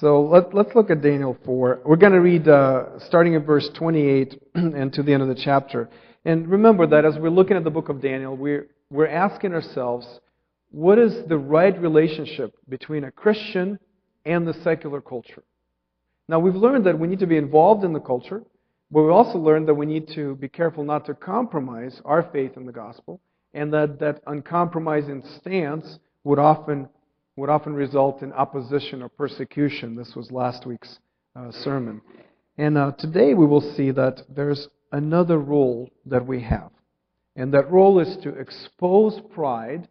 So let, let's look at Daniel 4. We're going to read uh, starting at verse 28 and to the end of the chapter. And remember that as we're looking at the book of Daniel, we're, we're asking ourselves, what is the right relationship between a Christian and the secular culture? Now, we've learned that we need to be involved in the culture, but we also learned that we need to be careful not to compromise our faith in the gospel, and that that uncompromising stance would often would often result in opposition or persecution. This was last week's uh, sermon. And uh, today we will see that there's another role that we have. And that role is to expose pride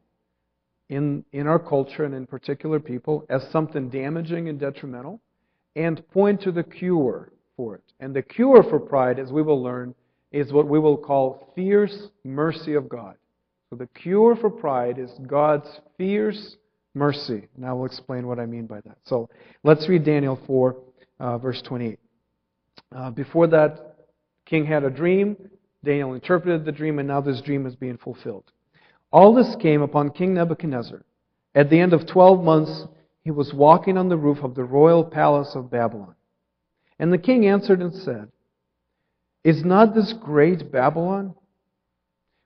in, in our culture and in particular people as something damaging and detrimental and point to the cure for it. And the cure for pride, as we will learn, is what we will call fierce mercy of God. So the cure for pride is God's fierce mercy. And I will explain what I mean by that. So let's read Daniel 4, uh, verse 28. Uh, before that, king had a dream. Daniel interpreted the dream, and now this dream is being fulfilled. All this came upon King Nebuchadnezzar. At the end of 12 months, he was walking on the roof of the royal palace of Babylon. And the king answered and said, Is not this great Babylon?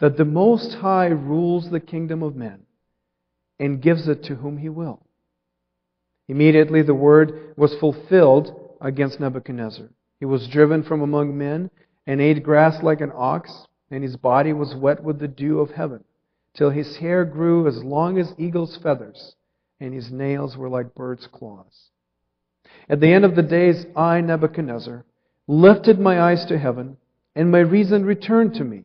that the Most High rules the kingdom of men and gives it to whom he will. Immediately the word was fulfilled against Nebuchadnezzar. He was driven from among men and ate grass like an ox, and his body was wet with the dew of heaven, till his hair grew as long as eagle's feathers, and his nails were like bird's claws. At the end of the days, I, Nebuchadnezzar, lifted my eyes to heaven, and my reason returned to me.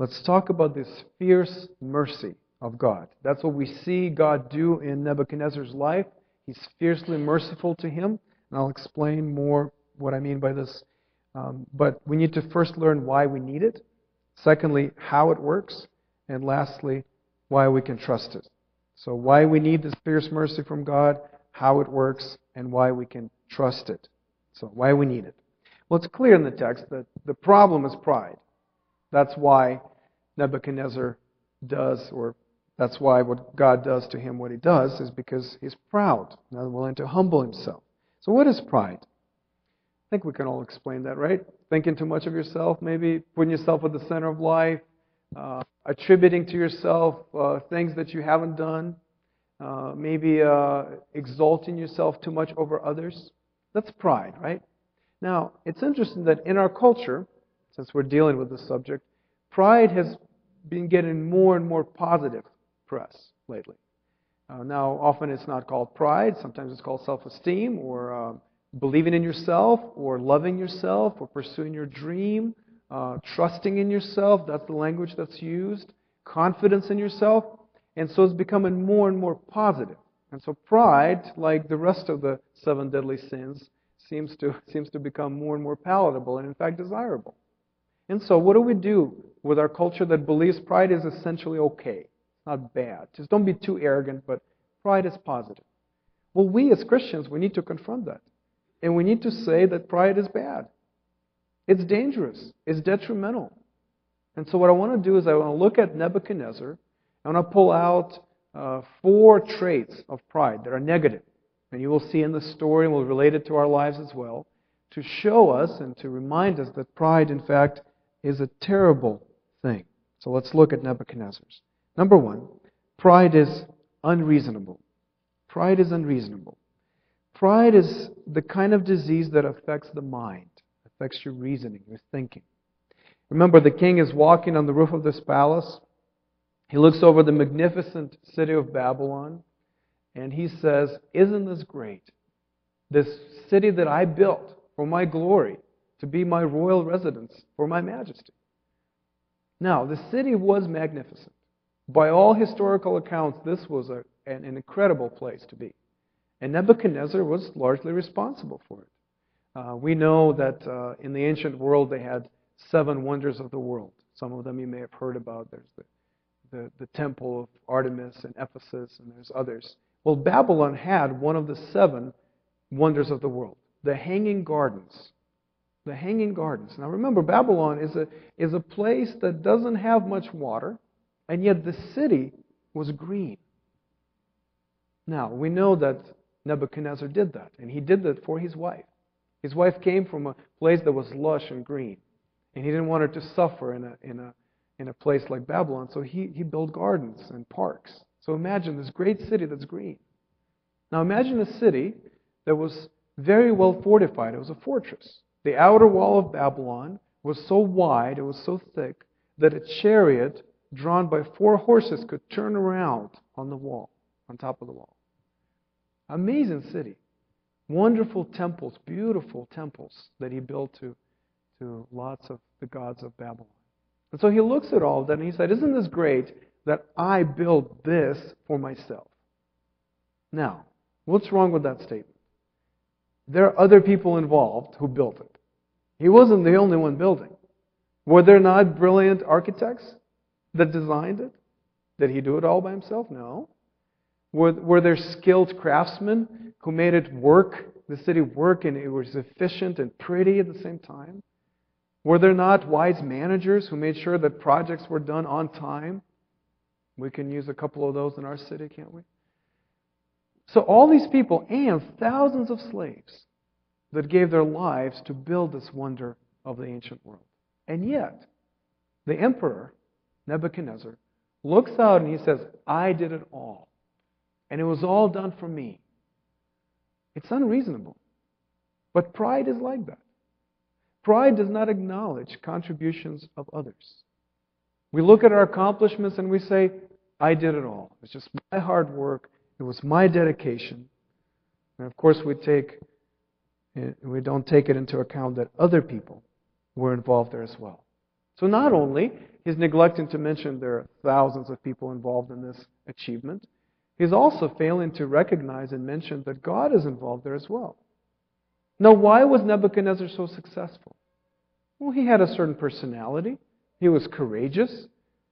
Let's talk about this fierce mercy of God. That's what we see God do in Nebuchadnezzar's life. He's fiercely merciful to him, and I'll explain more what I mean by this. Um, but we need to first learn why we need it, secondly, how it works, and lastly, why we can trust it. So, why we need this fierce mercy from God, how it works, and why we can trust it. So, why we need it. Well, it's clear in the text that the problem is pride. That's why Nebuchadnezzar does, or that's why what God does to him what he does, is because he's proud, not willing to humble himself. So, what is pride? I think we can all explain that, right? Thinking too much of yourself, maybe putting yourself at the center of life, uh, attributing to yourself uh, things that you haven't done, uh, maybe uh, exalting yourself too much over others. That's pride, right? Now, it's interesting that in our culture, since we're dealing with this subject, pride has been getting more and more positive press lately. Uh, now, often it's not called pride, sometimes it's called self esteem or uh, believing in yourself or loving yourself or pursuing your dream, uh, trusting in yourself. That's the language that's used. Confidence in yourself. And so it's becoming more and more positive. And so pride, like the rest of the seven deadly sins, seems to, seems to become more and more palatable and, in fact, desirable. And so, what do we do with our culture that believes pride is essentially okay? Not bad. Just don't be too arrogant, but pride is positive. Well, we as Christians, we need to confront that. And we need to say that pride is bad. It's dangerous. It's detrimental. And so, what I want to do is I want to look at Nebuchadnezzar. I want to pull out uh, four traits of pride that are negative. And you will see in the story, and we'll relate it to our lives as well, to show us and to remind us that pride, in fact, is a terrible thing. So let's look at Nebuchadnezzar's. Number one, pride is unreasonable. Pride is unreasonable. Pride is the kind of disease that affects the mind, affects your reasoning, your thinking. Remember, the king is walking on the roof of this palace. He looks over the magnificent city of Babylon, and he says, Isn't this great? This city that I built for my glory, to be my royal residence for my majesty. Now, the city was magnificent. By all historical accounts, this was a, an, an incredible place to be. And Nebuchadnezzar was largely responsible for it. Uh, we know that uh, in the ancient world they had seven wonders of the world. Some of them you may have heard about. There's the, the, the temple of Artemis in Ephesus, and there's others. Well, Babylon had one of the seven wonders of the world the Hanging Gardens. The Hanging Gardens. Now remember, Babylon is a, is a place that doesn't have much water, and yet the city was green. Now, we know that Nebuchadnezzar did that, and he did that for his wife. His wife came from a place that was lush and green, and he didn't want her to suffer in a, in a, in a place like Babylon, so he, he built gardens and parks. So imagine this great city that's green. Now imagine a city that was very well fortified. It was a fortress. The outer wall of Babylon was so wide, it was so thick, that a chariot drawn by four horses could turn around on the wall, on top of the wall. Amazing city. Wonderful temples, beautiful temples that he built to, to lots of the gods of Babylon. And so he looks at all of that and he said, Isn't this great that I built this for myself? Now, what's wrong with that statement? There are other people involved who built it. He wasn't the only one building. Were there not brilliant architects that designed it? Did he do it all by himself? No. Were, were there skilled craftsmen who made it work, the city work, and it was efficient and pretty at the same time? Were there not wise managers who made sure that projects were done on time? We can use a couple of those in our city, can't we? So, all these people and thousands of slaves that gave their lives to build this wonder of the ancient world. And yet, the emperor, Nebuchadnezzar, looks out and he says, I did it all. And it was all done for me. It's unreasonable. But pride is like that. Pride does not acknowledge contributions of others. We look at our accomplishments and we say, I did it all. It's just my hard work. It was my dedication. And of course, we take we don't take it into account that other people were involved there as well. So not only he's neglecting to mention there are thousands of people involved in this achievement, he's also failing to recognize and mention that God is involved there as well. Now, why was Nebuchadnezzar so successful? Well, he had a certain personality. He was courageous.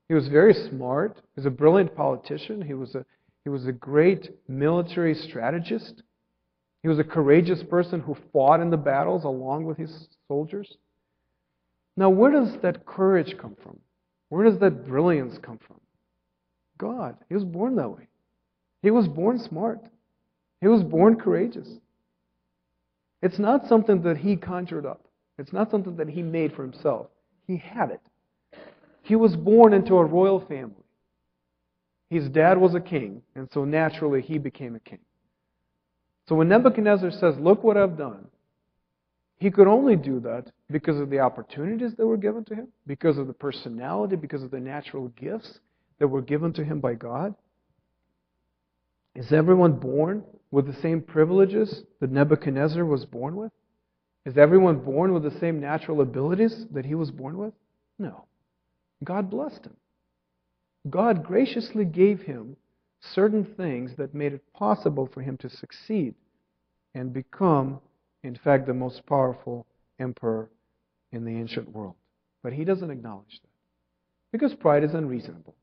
He was very smart. He was a brilliant politician. He was a, he was a great military strategist. He was a courageous person who fought in the battles along with his soldiers. Now, where does that courage come from? Where does that brilliance come from? God. He was born that way. He was born smart. He was born courageous. It's not something that he conjured up. It's not something that he made for himself. He had it. He was born into a royal family. His dad was a king, and so naturally he became a king. So when Nebuchadnezzar says, Look what I've done, he could only do that because of the opportunities that were given to him, because of the personality, because of the natural gifts that were given to him by God. Is everyone born with the same privileges that Nebuchadnezzar was born with? Is everyone born with the same natural abilities that he was born with? No. God blessed him. God graciously gave him certain things that made it possible for him to succeed and become, in fact, the most powerful emperor in the ancient world. But he doesn't acknowledge that because pride is unreasonable.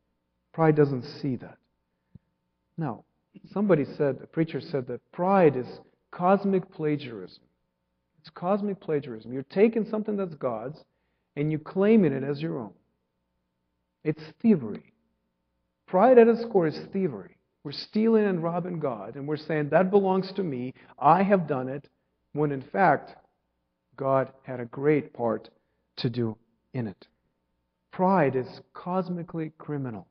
Pride doesn't see that. Now, somebody said, a preacher said that pride is cosmic plagiarism. It's cosmic plagiarism. You're taking something that's God's and you claiming it as your own. It's thievery. Pride at its core is thievery. We're stealing and robbing God, and we're saying, that belongs to me. I have done it, when in fact, God had a great part to do in it. Pride is cosmically criminal.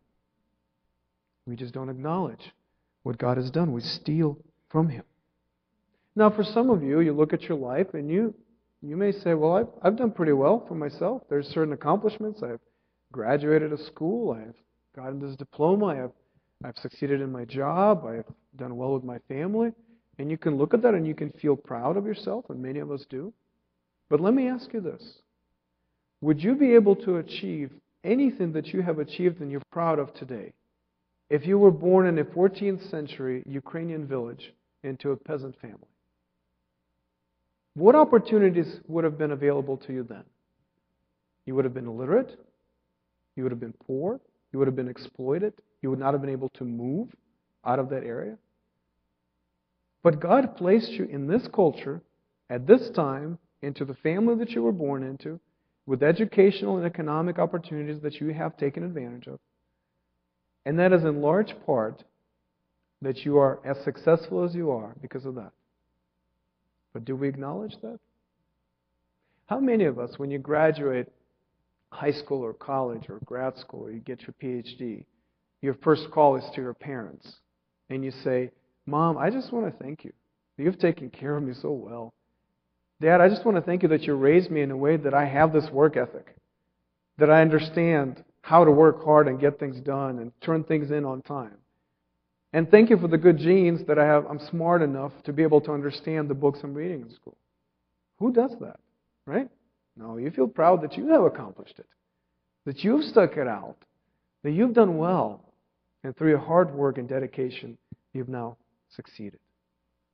We just don't acknowledge what God has done. We steal from Him. Now, for some of you, you look at your life and you, you may say, Well, I've, I've done pretty well for myself. There's certain accomplishments. I've graduated a school. I've gotten this diploma. I've, I've succeeded in my job. I've done well with my family. And you can look at that and you can feel proud of yourself, and many of us do. But let me ask you this Would you be able to achieve anything that you have achieved and you're proud of today if you were born in a 14th century Ukrainian village into a peasant family? What opportunities would have been available to you then? You would have been illiterate. You would have been poor. You would have been exploited. You would not have been able to move out of that area. But God placed you in this culture at this time into the family that you were born into with educational and economic opportunities that you have taken advantage of. And that is in large part that you are as successful as you are because of that. But do we acknowledge that? How many of us, when you graduate high school or college or grad school or you get your PhD, your first call is to your parents and you say, Mom, I just want to thank you. You've taken care of me so well. Dad, I just want to thank you that you raised me in a way that I have this work ethic, that I understand how to work hard and get things done and turn things in on time. And thank you for the good genes that I have. I'm smart enough to be able to understand the books I'm reading in school. Who does that? Right? No, you feel proud that you have accomplished it, that you've stuck it out, that you've done well, and through your hard work and dedication, you've now succeeded.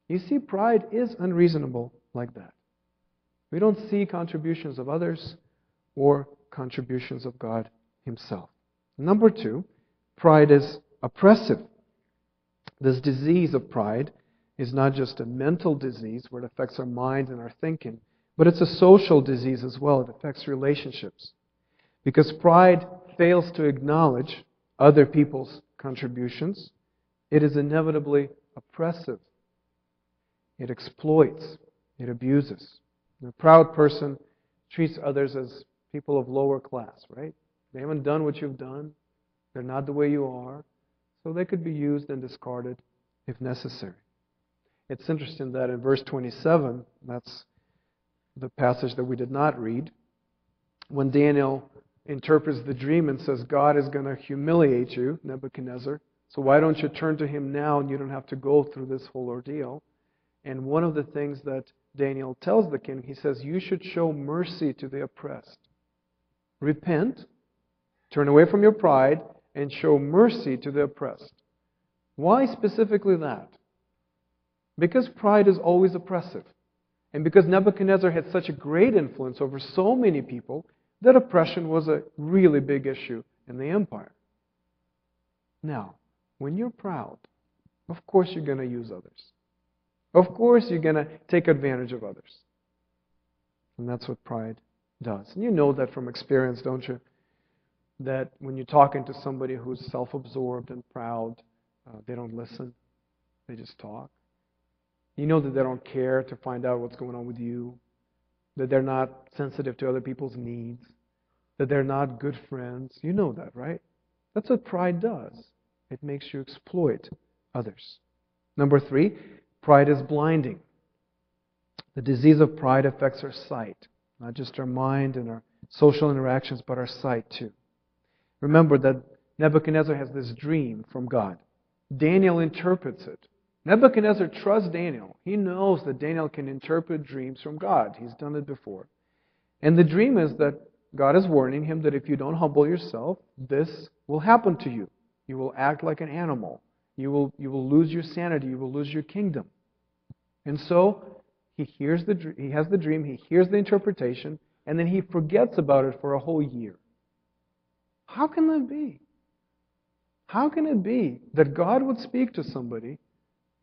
You see, pride is unreasonable like that. We don't see contributions of others or contributions of God Himself. Number two, pride is oppressive. This disease of pride is not just a mental disease where it affects our mind and our thinking, but it's a social disease as well. It affects relationships. Because pride fails to acknowledge other people's contributions, it is inevitably oppressive. It exploits, it abuses. A proud person treats others as people of lower class, right? They haven't done what you've done. They're not the way you are. So they could be used and discarded if necessary. It's interesting that in verse 27, that's the passage that we did not read, when Daniel interprets the dream and says, God is going to humiliate you, Nebuchadnezzar, so why don't you turn to him now and you don't have to go through this whole ordeal? And one of the things that Daniel tells the king, he says, You should show mercy to the oppressed. Repent, turn away from your pride, and show mercy to the oppressed. Why specifically that? Because pride is always oppressive. And because Nebuchadnezzar had such a great influence over so many people, that oppression was a really big issue in the empire. Now, when you're proud, of course you're going to use others. Of course you're going to take advantage of others. And that's what pride does. And you know that from experience, don't you? that when you're talking to somebody who's self absorbed and proud, uh, they don't listen, they just talk. You know that they don't care to find out what's going on with you, that they're not sensitive to other people's needs, that they're not good friends. You know that, right? That's what pride does. It makes you exploit others. Number three, pride is blinding. The disease of pride affects our sight, not just our mind and our social interactions, but our sight too. Remember that Nebuchadnezzar has this dream from God. Daniel interprets it. Nebuchadnezzar trusts Daniel. He knows that Daniel can interpret dreams from God. He's done it before. And the dream is that God is warning him that if you don't humble yourself, this will happen to you. You will act like an animal. You will, you will lose your sanity. You will lose your kingdom. And so he hears the he has the dream, he hears the interpretation, and then he forgets about it for a whole year. How can that be? How can it be that God would speak to somebody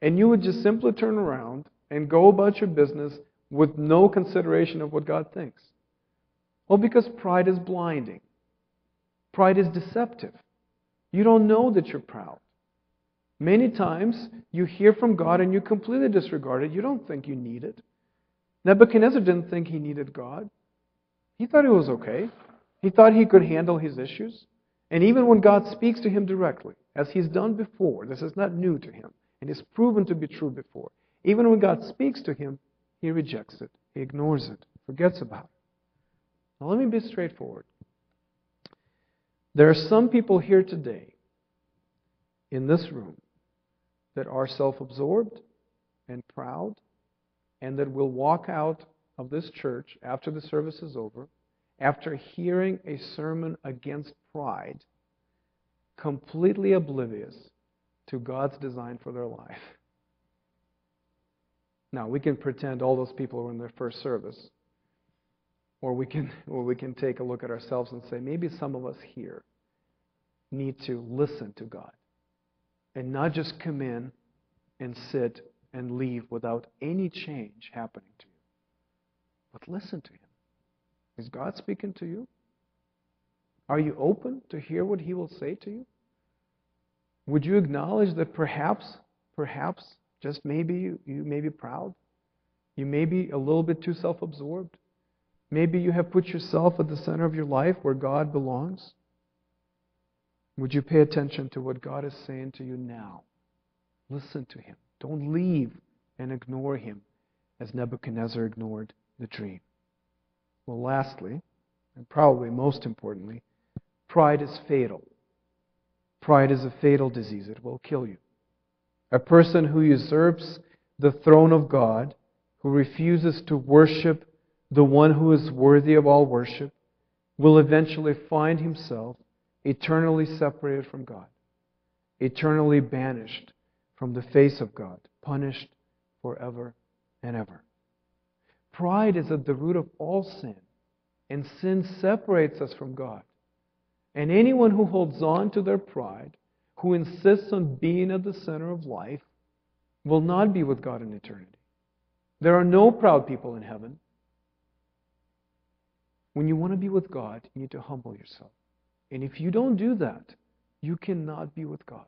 and you would just simply turn around and go about your business with no consideration of what God thinks? Well, because pride is blinding. Pride is deceptive. You don't know that you're proud. Many times you hear from God and you completely disregard it. You don't think you need it. Nebuchadnezzar didn't think he needed God. He thought he was okay. He thought he could handle his issues. And even when God speaks to him directly, as he's done before, this is not new to him, and it's proven to be true before. Even when God speaks to him, he rejects it, he ignores it, forgets about it. Now, let me be straightforward. There are some people here today in this room that are self absorbed and proud, and that will walk out of this church after the service is over, after hearing a sermon against pride, completely oblivious to God's design for their life. Now, we can pretend all those people were in their first service. Or we can, or we can take a look at ourselves and say, maybe some of us here need to listen to God and not just come in and sit and leave without any change happening to you. But listen to Him. Is God speaking to you? Are you open to hear what He will say to you? Would you acknowledge that perhaps, perhaps, just maybe you, you may be proud? You may be a little bit too self absorbed? Maybe you have put yourself at the center of your life where God belongs? Would you pay attention to what God is saying to you now? Listen to Him. Don't leave and ignore Him as Nebuchadnezzar ignored the dream. Well, lastly, and probably most importantly, pride is fatal. Pride is a fatal disease, it will kill you. A person who usurps the throne of God, who refuses to worship the one who is worthy of all worship, will eventually find himself eternally separated from God, eternally banished from the face of God, punished forever and ever. Pride is at the root of all sin, and sin separates us from God. And anyone who holds on to their pride, who insists on being at the center of life, will not be with God in eternity. There are no proud people in heaven. When you want to be with God, you need to humble yourself. And if you don't do that, you cannot be with God.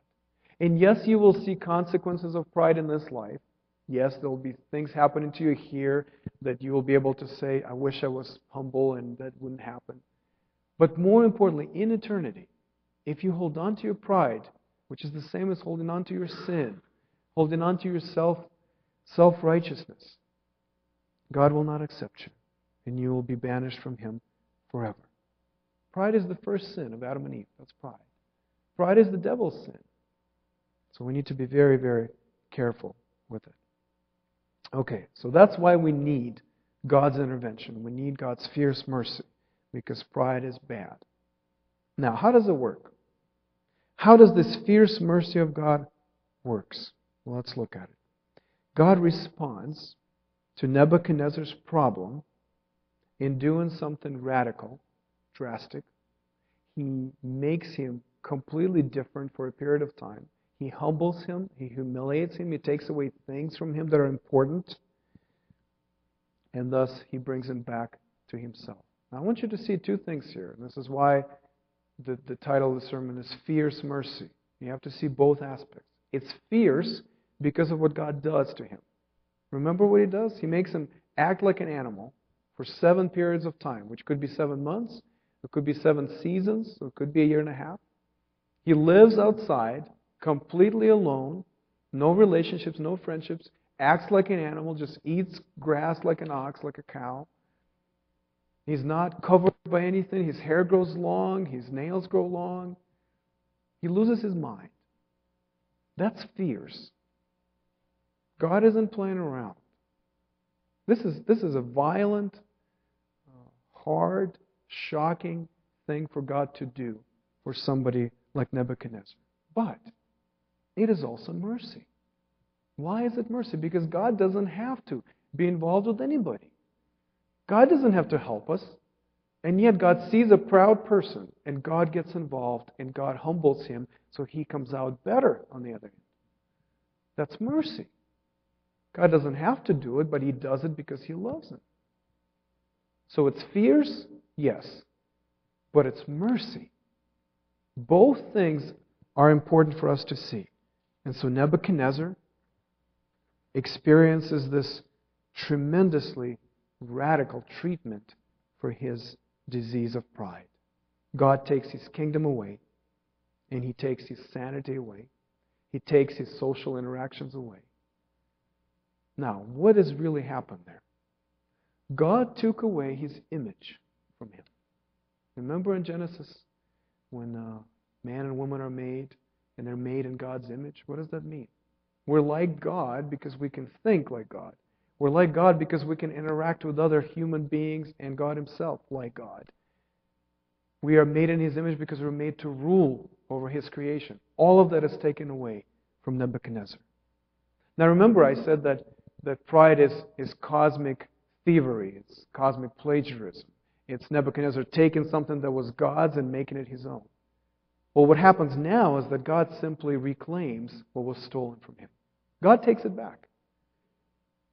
And yes, you will see consequences of pride in this life. Yes, there will be things happening to you here that you will be able to say, I wish I was humble and that wouldn't happen. But more importantly, in eternity, if you hold on to your pride, which is the same as holding on to your sin, holding on to your self self righteousness, God will not accept you, and you will be banished from Him forever. Pride is the first sin of Adam and Eve. That's pride. Pride is the devil's sin. So we need to be very, very careful with it. Okay, so that's why we need God's intervention. We need God's fierce mercy because pride is bad. Now, how does it work? How does this fierce mercy of God works? Well, let's look at it. God responds to Nebuchadnezzar's problem in doing something radical, drastic. He makes him completely different for a period of time. He humbles him, he humiliates him, he takes away things from him that are important, and thus he brings him back to himself. Now, I want you to see two things here. And This is why the, the title of the sermon is Fierce Mercy. You have to see both aspects. It's fierce because of what God does to him. Remember what he does? He makes him act like an animal for seven periods of time, which could be seven months, it could be seven seasons, it could be a year and a half. He lives outside completely alone, no relationships, no friendships, acts like an animal, just eats grass like an ox, like a cow. He's not covered by anything. His hair grows long, his nails grow long. He loses his mind. That's fierce. God isn't playing around. This is, this is a violent, hard, shocking thing for God to do for somebody like Nebuchadnezzar. But it is also mercy. Why is it mercy? Because God doesn't have to be involved with anybody. God doesn't have to help us. And yet God sees a proud person and God gets involved and God humbles him so he comes out better on the other end. That's mercy. God doesn't have to do it, but He does it because He loves him. So it's fierce, yes, but it's mercy. Both things are important for us to see. And so Nebuchadnezzar experiences this tremendously radical treatment for his disease of pride. God takes his kingdom away, and he takes his sanity away. He takes his social interactions away. Now, what has really happened there? God took away his image from him. Remember in Genesis when uh, man and woman are made and they're made in God's image? What does that mean? We're like God because we can think like God. We're like God because we can interact with other human beings and God Himself like God. We are made in His image because we're made to rule over His creation. All of that is taken away from Nebuchadnezzar. Now remember, I said that, that pride is, is cosmic thievery, it's cosmic plagiarism. It's Nebuchadnezzar taking something that was God's and making it his own. Well, what happens now is that God simply reclaims what was stolen from him. God takes it back.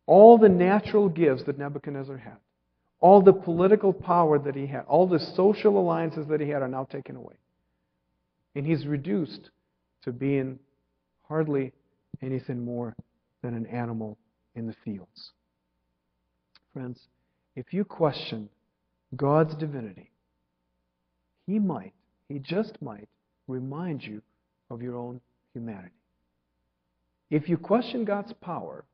All the natural gifts that Nebuchadnezzar had, all the political power that he had, all the social alliances that he had are now taken away. And he's reduced to being hardly anything more than an animal in the fields. Friends, if you question God's divinity, He might, He just might, remind you of your own humanity. If you question God's power,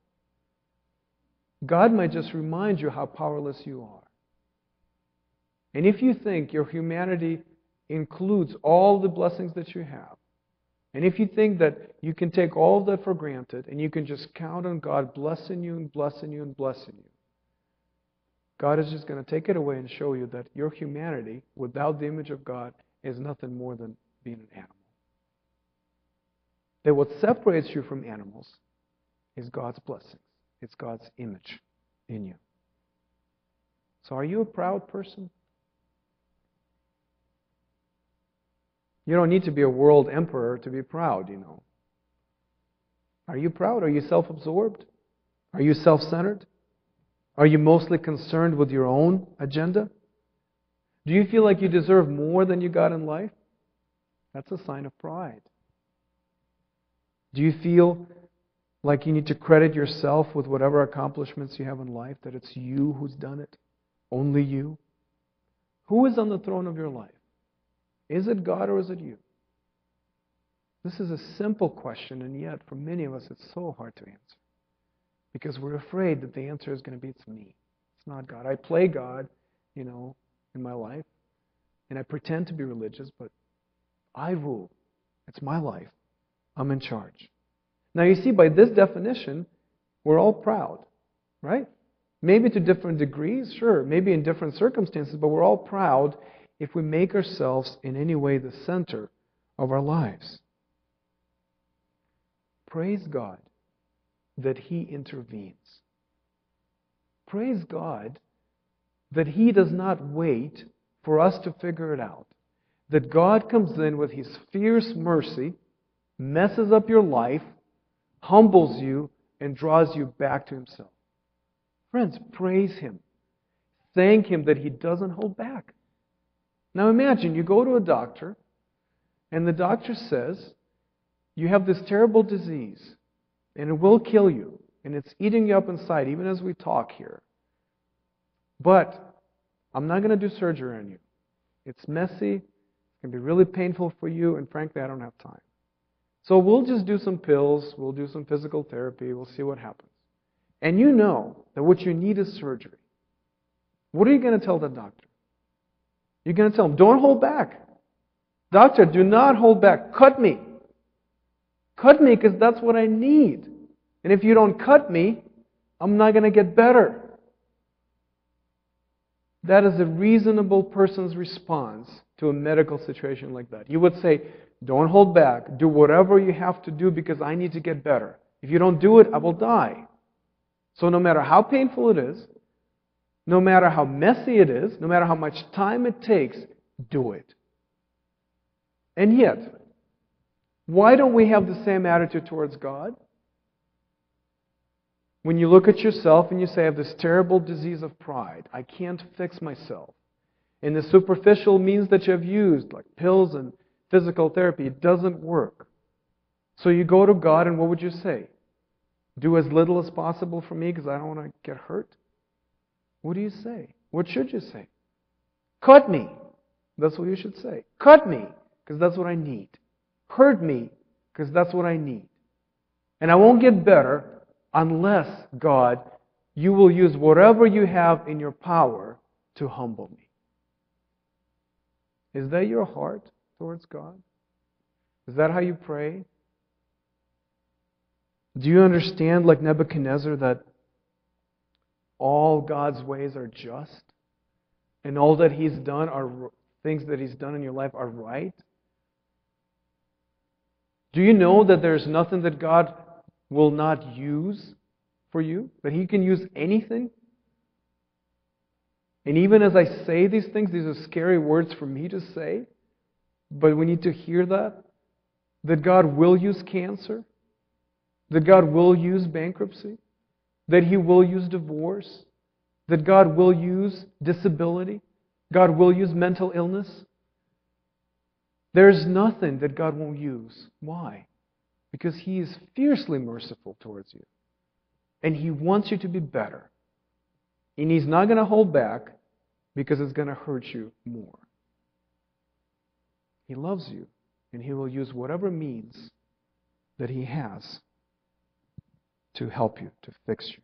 God might just remind you how powerless you are. And if you think your humanity includes all the blessings that you have, and if you think that you can take all of that for granted and you can just count on God blessing you and blessing you and blessing you, God is just going to take it away and show you that your humanity, without the image of God, is nothing more than being an animal. That what separates you from animals is God's blessings, it's God's image in you. So, are you a proud person? You don't need to be a world emperor to be proud, you know. Are you proud? Are you self absorbed? Are you self centered? Are you mostly concerned with your own agenda? Do you feel like you deserve more than you got in life? That's a sign of pride. Do you feel like you need to credit yourself with whatever accomplishments you have in life, that it's you who's done it? Only you? Who is on the throne of your life? Is it God or is it you? This is a simple question, and yet for many of us it's so hard to answer. Because we're afraid that the answer is going to be it's me. It's not God. I play God, you know, in my life, and I pretend to be religious, but I rule. It's my life. I'm in charge. Now, you see, by this definition, we're all proud, right? Maybe to different degrees, sure, maybe in different circumstances, but we're all proud if we make ourselves in any way the center of our lives. Praise God that He intervenes. Praise God that He does not wait for us to figure it out. That God comes in with His fierce mercy, messes up your life, humbles you, and draws you back to Himself. Friends, praise Him. Thank Him that He doesn't hold back. Now imagine you go to a doctor, and the doctor says, You have this terrible disease and it will kill you, and it's eating you up inside, even as we talk here. But I'm not going to do surgery on you. It's messy, going to be really painful for you, and frankly, I don't have time. So we'll just do some pills, we'll do some physical therapy, we'll see what happens. And you know that what you need is surgery. What are you going to tell the doctor? You're going to tell him, don't hold back. Doctor, do not hold back. Cut me. Cut me because that's what I need. And if you don't cut me, I'm not going to get better. That is a reasonable person's response to a medical situation like that. You would say, Don't hold back. Do whatever you have to do because I need to get better. If you don't do it, I will die. So, no matter how painful it is, no matter how messy it is, no matter how much time it takes, do it. And yet, why don't we have the same attitude towards God? when you look at yourself and you say, I have this terrible disease of pride, I can't fix myself. And the superficial means that you have used, like pills and physical therapy, it doesn't work. So you go to God, and what would you say? Do as little as possible for me because I don't want to get hurt? What do you say? What should you say? Cut me. That's what you should say. Cut me because that's what I need. Hurt me because that's what I need. And I won't get better unless, God, you will use whatever you have in your power to humble me. Is that your heart towards God? Is that how you pray? Do you understand, like Nebuchadnezzar, that all God's ways are just? And all that He's done are things that He's done in your life are right? Do you know that there's nothing that God will not use for you? That He can use anything? And even as I say these things, these are scary words for me to say, but we need to hear that. That God will use cancer, that God will use bankruptcy, that He will use divorce, that God will use disability, God will use mental illness. There's nothing that God won't use. Why? Because He is fiercely merciful towards you. And He wants you to be better. And He's not going to hold back because it's going to hurt you more. He loves you, and He will use whatever means that He has to help you, to fix you.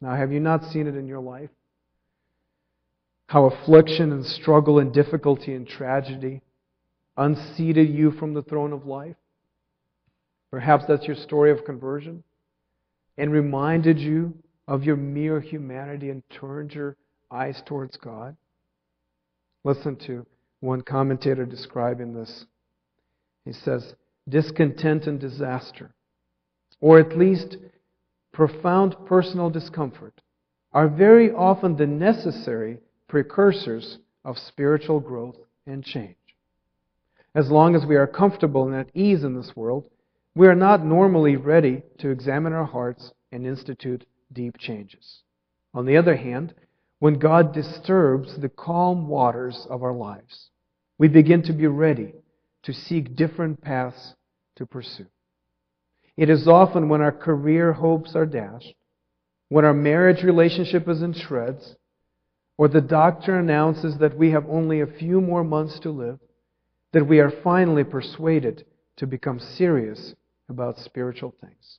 Now, have you not seen it in your life? How affliction and struggle and difficulty and tragedy unseated you from the throne of life? Perhaps that's your story of conversion and reminded you of your mere humanity and turned your eyes towards God. Listen to one commentator describing this. He says, discontent and disaster, or at least profound personal discomfort, are very often the necessary precursors of spiritual growth and change. As long as we are comfortable and at ease in this world, we are not normally ready to examine our hearts and institute deep changes. On the other hand, when God disturbs the calm waters of our lives, we begin to be ready to seek different paths to pursue. It is often when our career hopes are dashed, when our marriage relationship is in shreds, or the doctor announces that we have only a few more months to live, that we are finally persuaded to become serious about spiritual things.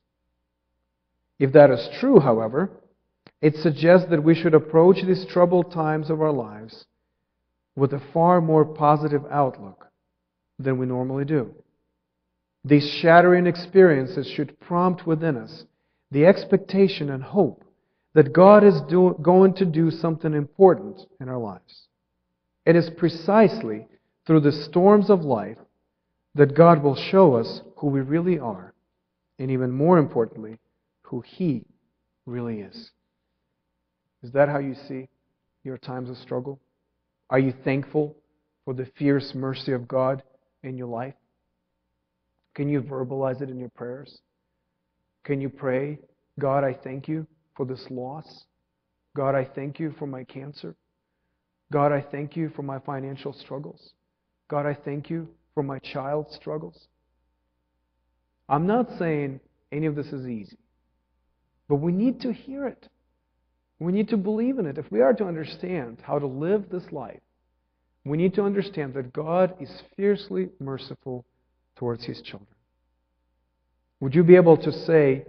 If that is true, however, it suggests that we should approach these troubled times of our lives with a far more positive outlook than we normally do. These shattering experiences should prompt within us the expectation and hope that God is do, going to do something important in our lives. It is precisely through the storms of life that God will show us who we really are, and even more importantly, who He really is. Is that how you see your times of struggle? Are you thankful for the fierce mercy of God in your life? Can you verbalize it in your prayers? Can you pray, God, I thank you for this loss? God, I thank you for my cancer. God, I thank you for my financial struggles. God, I thank you for my child's struggles. I'm not saying any of this is easy, but we need to hear it. We need to believe in it. If we are to understand how to live this life, we need to understand that God is fiercely merciful towards his children. Would you be able to say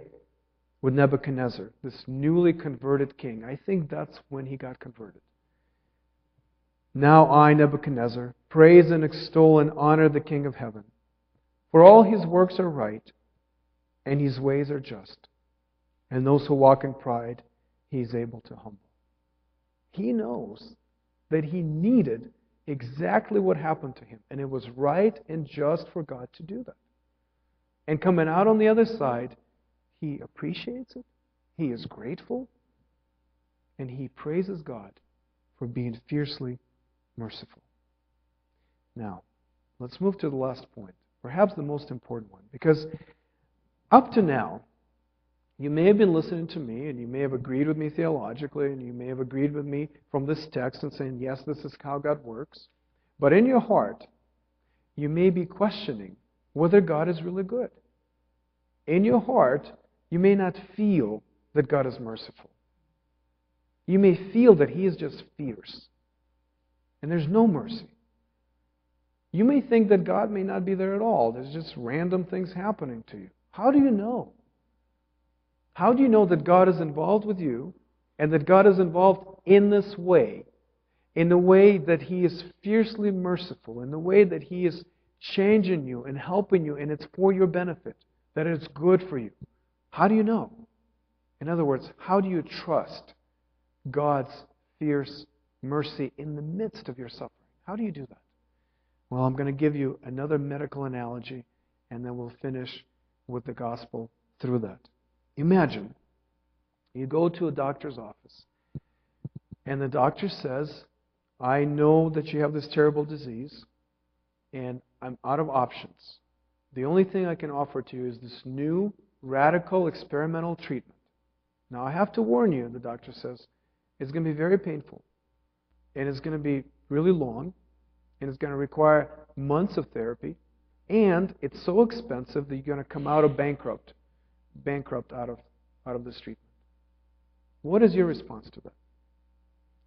with Nebuchadnezzar, this newly converted king, I think that's when he got converted. Now I, Nebuchadnezzar, praise and extol and honor the King of heaven. For all his works are right, and his ways are just. And those who walk in pride, he is able to humble. He knows that he needed exactly what happened to him, and it was right and just for God to do that. And coming out on the other side, he appreciates it, he is grateful, and he praises God for being fiercely merciful. Now, let's move to the last point, perhaps the most important one, because up to now, You may have been listening to me and you may have agreed with me theologically and you may have agreed with me from this text and saying, yes, this is how God works. But in your heart, you may be questioning whether God is really good. In your heart, you may not feel that God is merciful. You may feel that He is just fierce and there's no mercy. You may think that God may not be there at all. There's just random things happening to you. How do you know? How do you know that God is involved with you and that God is involved in this way? In the way that He is fiercely merciful, in the way that He is changing you and helping you, and it's for your benefit, that it's good for you. How do you know? In other words, how do you trust God's fierce mercy in the midst of your suffering? How do you do that? Well, I'm going to give you another medical analogy, and then we'll finish with the gospel through that. Imagine you go to a doctor's office, and the doctor says, I know that you have this terrible disease, and I'm out of options. The only thing I can offer to you is this new, radical, experimental treatment. Now, I have to warn you, the doctor says, it's going to be very painful, and it's going to be really long, and it's going to require months of therapy, and it's so expensive that you're going to come out of bankrupt, bankrupt out of out of this treatment. What is your response to that?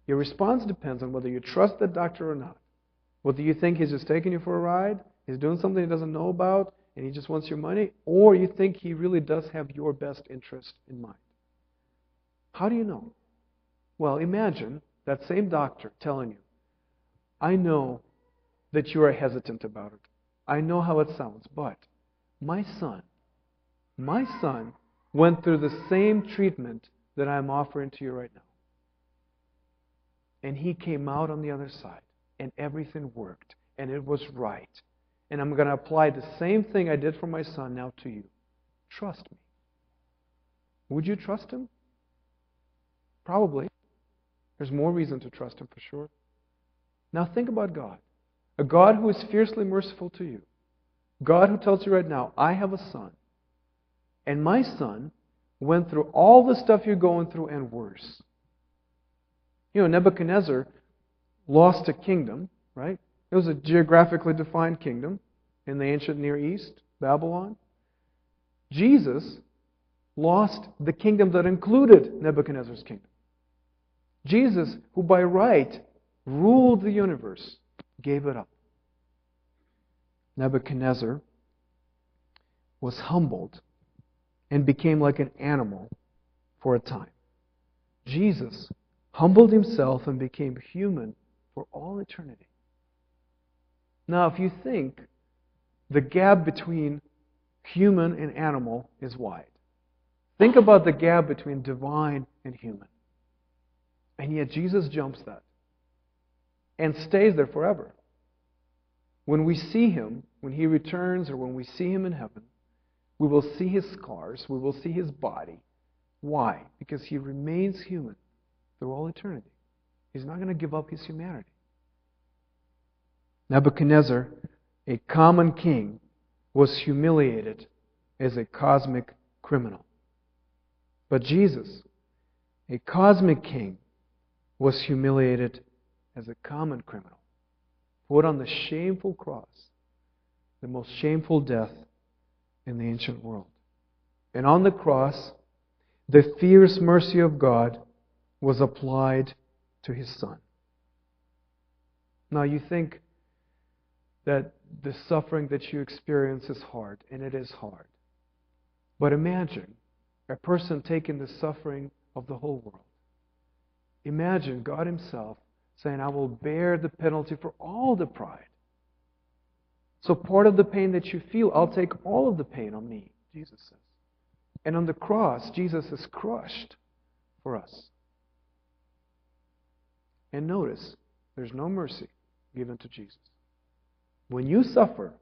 Your response depends on whether you trust the doctor or not. Whether you think he's just taking you for a ride, he's doing something he doesn't know about, and he just wants your money, or you think he really does have your best interest in mind. How do you know? Well, imagine that same doctor telling you, I know that you are hesitant about it. I know how it sounds, but my son, my son went through the same treatment that I'm offering to you right now. And he came out on the other side, and everything worked, and it was right. And I'm going to apply the same thing I did for my son now to you. Trust me. Would you trust him? Probably. There's more reason to trust him for sure. Now think about God. A God who is fiercely merciful to you. God who tells you right now, I have a son. And my son went through all the stuff you're going through and worse. You know, Nebuchadnezzar lost a kingdom, right? It was a geographically defined kingdom in the ancient Near East, Babylon. Jesus lost the kingdom that included Nebuchadnezzar's kingdom. Jesus, who by right ruled the universe, gave it up. Nebuchadnezzar was humbled and became like an animal for a time. Jesus humbled himself and became human for all eternity. Now, if you think the gap between human and animal is wide, think about the gap between divine and human. And yet Jesus jumps that and stays there forever. When we see him, when he returns, or when we see him in heaven, we will see his scars, we will see his body. Why? Because he remains human through all eternity. He's not going to give up his humanity. Nebuchadnezzar, a common king, was humiliated as a cosmic criminal. But Jesus, a cosmic king, was humiliated as a common criminal, put on the shameful cross, the most shameful death in the ancient world. And on the cross, the fierce mercy of God was applied to his son. Now, you think that the suffering that you experience is hard, and it is hard. But imagine a person taking the suffering of the whole world. Imagine God Himself saying, I will bear the penalty for all the pride. So part of the pain that you feel, I'll take all of the pain on me, Jesus says. And on the cross, Jesus is crushed for us. And notice, there's no mercy given to Jesus. When you suffer,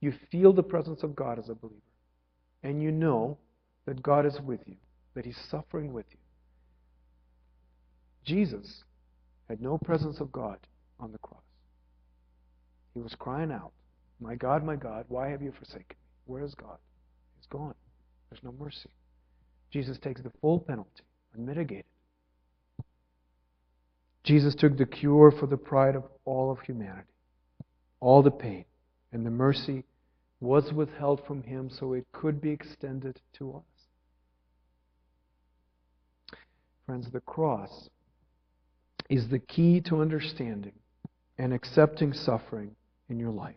you feel the presence of God as a believer. And you know that God is with you, that He's suffering with you. Jesus had no presence of God on the cross. He was crying out, My God, my God, why have you forsaken me? Where is God? He's gone. There's no mercy. Jesus takes the full penalty, unmitigated. Jesus took the cure for the pride of all of humanity, all the pain, and the mercy was withheld from him so it could be extended to us. Friends, the cross is the key to understanding and accepting suffering in your life.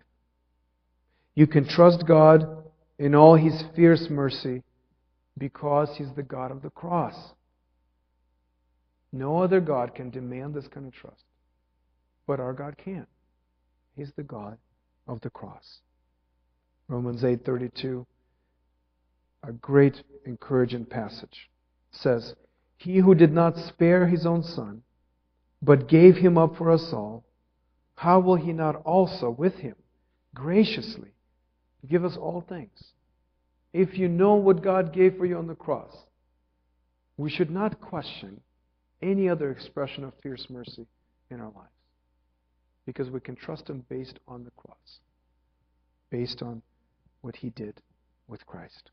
You can trust God in all His fierce mercy because He's the God of the cross. No other God can demand this kind of trust, but our God can. He's the God of the cross. Romans 8:32 a great encouraging passage says he who did not spare his own son but gave him up for us all how will he not also with him graciously give us all things if you know what God gave for you on the cross we should not question any other expression of fierce mercy in our lives because we can trust him based on the cross based on what he did with Christ.